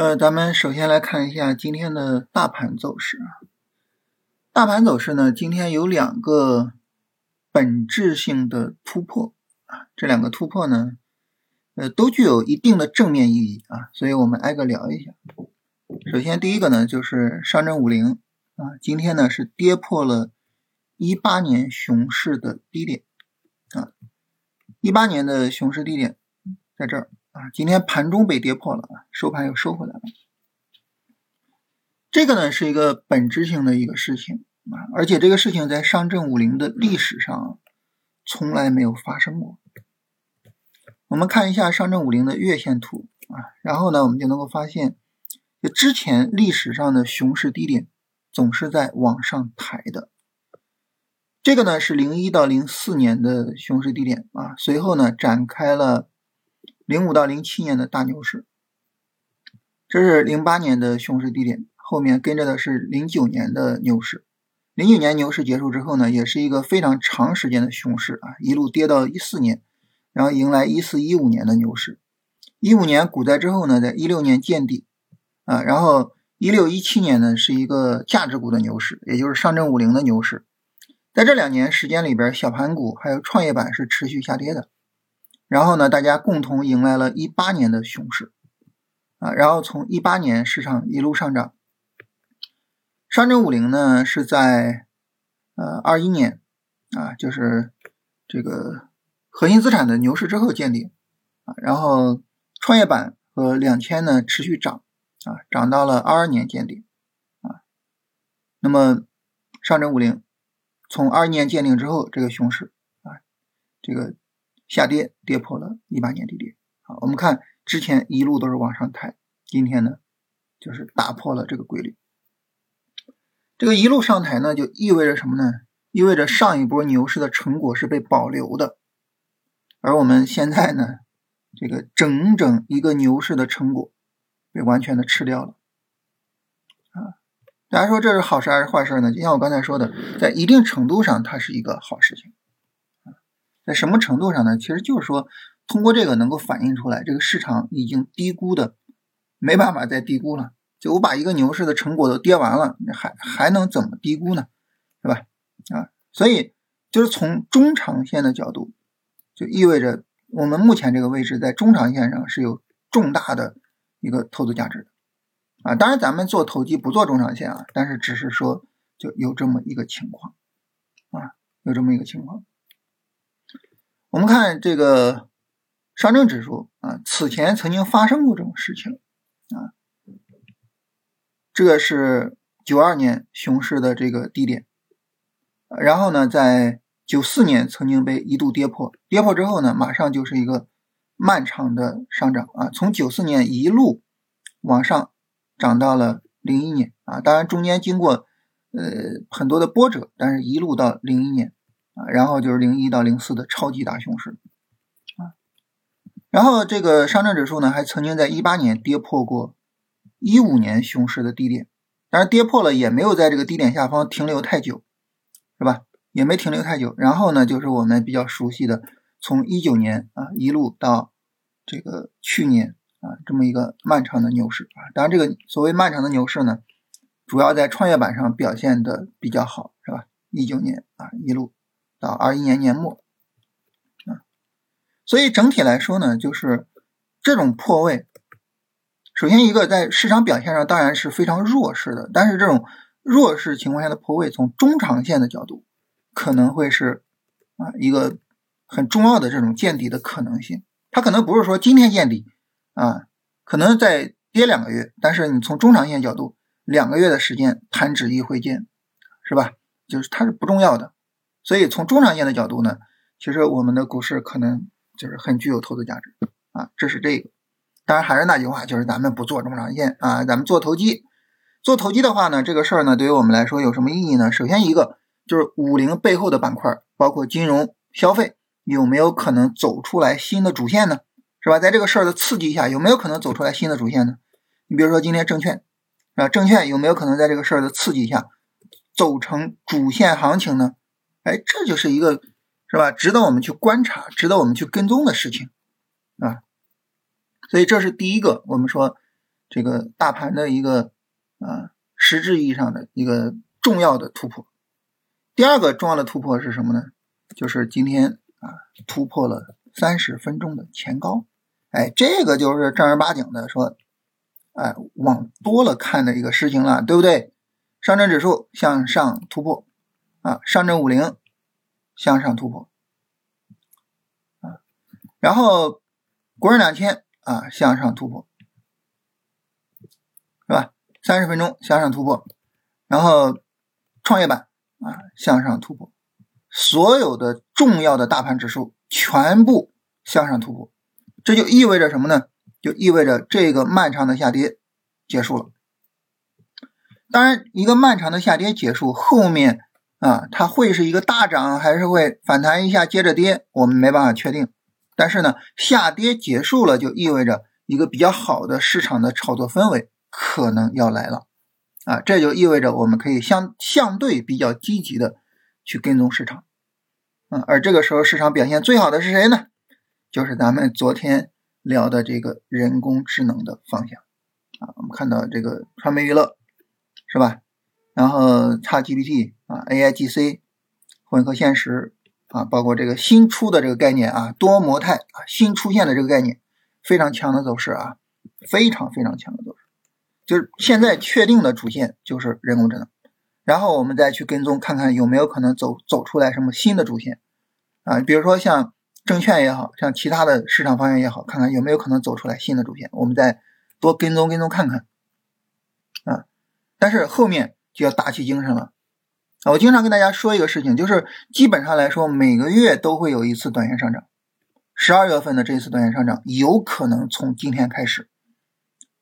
呃，咱们首先来看一下今天的大盘走势啊。大盘走势呢，今天有两个本质性的突破啊，这两个突破呢，呃，都具有一定的正面意义啊，所以我们挨个聊一下。首先第一个呢，就是上证五零啊，今天呢是跌破了一八年熊市的低点啊，一八年的熊市低点在这儿。啊，今天盘中被跌破了，收盘又收回来了。这个呢是一个本质性的一个事情啊，而且这个事情在上证五零的历史上从来没有发生过。我们看一下上证五零的月线图啊，然后呢，我们就能够发现，就之前历史上的熊市低点总是在往上抬的。这个呢是零一到零四年的熊市低点啊，随后呢展开了。零五到零七年的大牛市，这是零八年的熊市低点，后面跟着的是零九年的牛市。零九年牛市结束之后呢，也是一个非常长时间的熊市啊，一路跌到一四年，然后迎来一四一五年的牛市。一五年股灾之后呢，在一六年见底啊，然后一六一七年呢是一个价值股的牛市，也就是上证五零的牛市。在这两年时间里边，小盘股还有创业板是持续下跌的。然后呢，大家共同迎来了一八年的熊市，啊，然后从一八年市场一路上涨，上证五零呢是在呃二一年啊，就是这个核心资产的牛市之后见顶，啊，然后创业板和两千呢持续涨，啊，涨到了二二年见顶，啊，那么上证五零从二一年见顶之后，这个熊市啊，这个。下跌跌破了一八年低点，好，我们看之前一路都是往上抬，今天呢就是打破了这个规律。这个一路上抬呢，就意味着什么呢？意味着上一波牛市的成果是被保留的，而我们现在呢，这个整整一个牛市的成果被完全的吃掉了。啊，大家说这是好事还是坏事呢？就像我刚才说的，在一定程度上，它是一个好事情。在什么程度上呢？其实就是说，通过这个能够反映出来，这个市场已经低估的没办法再低估了。就我把一个牛市的成果都跌完了，还还能怎么低估呢？是吧？啊，所以就是从中长线的角度，就意味着我们目前这个位置在中长线上是有重大的一个投资价值的啊。当然，咱们做投机不做中长线啊，但是只是说就有这么一个情况啊，有这么一个情况。我们看这个上证指数啊，此前曾经发生过这种事情啊，这个是九二年熊市的这个低点，然后呢，在九四年曾经被一度跌破，跌破之后呢，马上就是一个漫长的上涨啊，从九四年一路往上涨到了零一年啊，当然中间经过呃很多的波折，但是一路到零一年。然后就是零一到零四的超级大熊市，啊，然后这个上证指数呢，还曾经在一八年跌破过一五年熊市的低点，当然跌破了也没有在这个低点下方停留太久，是吧？也没停留太久。然后呢，就是我们比较熟悉的，从一九年啊一路到这个去年啊这么一个漫长的牛市啊。当然，这个所谓漫长的牛市呢，主要在创业板上表现的比较好，是吧？一九年啊一路。到二一年年末，啊，所以整体来说呢，就是这种破位，首先一个在市场表现上当然是非常弱势的，但是这种弱势情况下的破位，从中长线的角度，可能会是啊一个很重要的这种见底的可能性。它可能不是说今天见底啊，可能再跌两个月，但是你从中长线角度，两个月的时间弹指一挥间，是吧？就是它是不重要的。所以从中长线的角度呢，其实我们的股市可能就是很具有投资价值啊，这是这个。当然还是那句话，就是咱们不做中长线啊，咱们做投机。做投机的话呢，这个事儿呢，对于我们来说有什么意义呢？首先一个就是五零背后的板块，包括金融、消费，有没有可能走出来新的主线呢？是吧？在这个事儿的刺激下，有没有可能走出来新的主线呢？你比如说今天证券啊，证券有没有可能在这个事儿的刺激下走成主线行情呢？哎，这就是一个，是吧？值得我们去观察，值得我们去跟踪的事情，啊。所以这是第一个，我们说这个大盘的一个啊实质意义上的一个重要的突破。第二个重要的突破是什么呢？就是今天啊突破了三十分钟的前高，哎，这个就是正儿八经的说，哎，往多了看的一个事情了，对不对？上证指数向上突破啊，上证五零向上突破啊，然后国证两千啊向上突破，是吧？三十分钟向上突破，然后创业板啊向上突破，所有的重要的大盘指数全部向上突破，这就意味着什么呢？就意味着这个漫长的下跌结束了。当然，一个漫长的下跌结束后面啊，它会是一个大涨，还是会反弹一下接着跌，我们没办法确定。但是呢，下跌结束了，就意味着一个比较好的市场的炒作氛围可能要来了啊，这就意味着我们可以相相对比较积极的去跟踪市场，嗯，而这个时候市场表现最好的是谁呢？就是咱们昨天聊的这个人工智能的方向啊，我们看到这个传媒娱乐。是吧？然后 XGPT 啊，AIGC 混合现实啊，包括这个新出的这个概念啊，多模态啊，新出现的这个概念，非常强的走势啊，非常非常强的走势。就是现在确定的主线就是人工智能，然后我们再去跟踪看看有没有可能走走出来什么新的主线啊，比如说像证券也好像其他的市场方向也好，看看有没有可能走出来新的主线，我们再多跟踪跟踪看看啊。但是后面就要打起精神了啊！我经常跟大家说一个事情，就是基本上来说，每个月都会有一次短线上涨。十二月份的这一次短线上涨，有可能从今天开始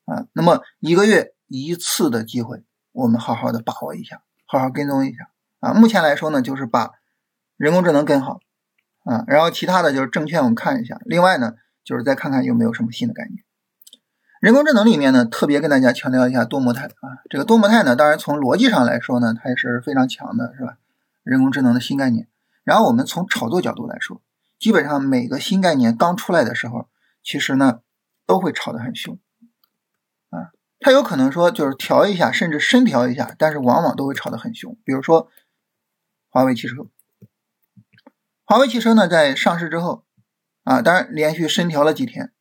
啊。那么一个月一次的机会，我们好好的把握一下，好好跟踪一下啊。目前来说呢，就是把人工智能跟好啊，然后其他的就是证券，我们看一下。另外呢，就是再看看有没有什么新的概念。人工智能里面呢，特别跟大家强调一下多模态啊。这个多模态呢，当然从逻辑上来说呢，它也是非常强的，是吧？人工智能的新概念。然后我们从炒作角度来说，基本上每个新概念刚出来的时候，其实呢都会炒得很凶啊。它有可能说就是调一下，甚至深调一下，但是往往都会炒得很凶。比如说华为汽车，华为汽车呢在上市之后啊，当然连续深调了几天。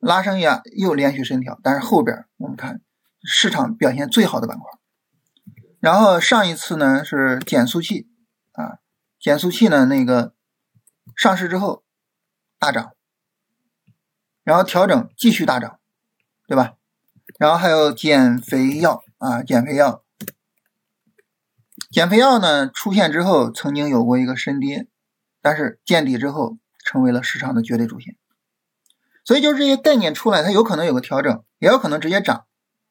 拉升呀，又连续深调，但是后边我们看市场表现最好的板块。然后上一次呢是减速器啊，减速器呢那个上市之后大涨，然后调整继续大涨，对吧？然后还有减肥药啊，减肥药，减肥药呢出现之后曾经有过一个深跌，但是见底之后成为了市场的绝对主线。所以就是这些概念出来，它有可能有个调整，也有可能直接涨。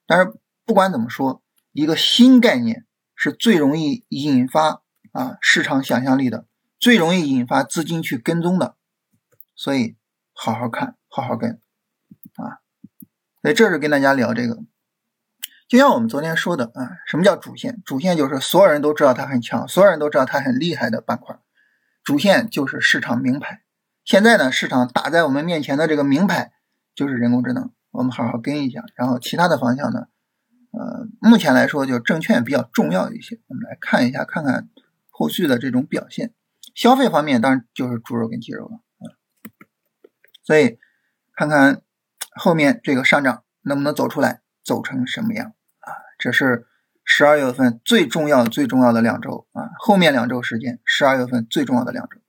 但是不管怎么说，一个新概念是最容易引发啊市场想象力的，最容易引发资金去跟踪的。所以好好看，好好跟啊。所以这是跟大家聊这个，就像我们昨天说的啊，什么叫主线？主线就是所有人都知道它很强，所有人都知道它很厉害的板块。主线就是市场名牌。现在呢，市场打在我们面前的这个名牌就是人工智能，我们好好跟一下。然后其他的方向呢，呃，目前来说就证券比较重要一些。我们来看一下，看看后续的这种表现。消费方面当然就是猪肉跟鸡肉了啊。所以看看后面这个上涨能不能走出来，走成什么样啊？这是十二月份最重要最重要的两周啊，后面两周时间，十二月份最重要的两周。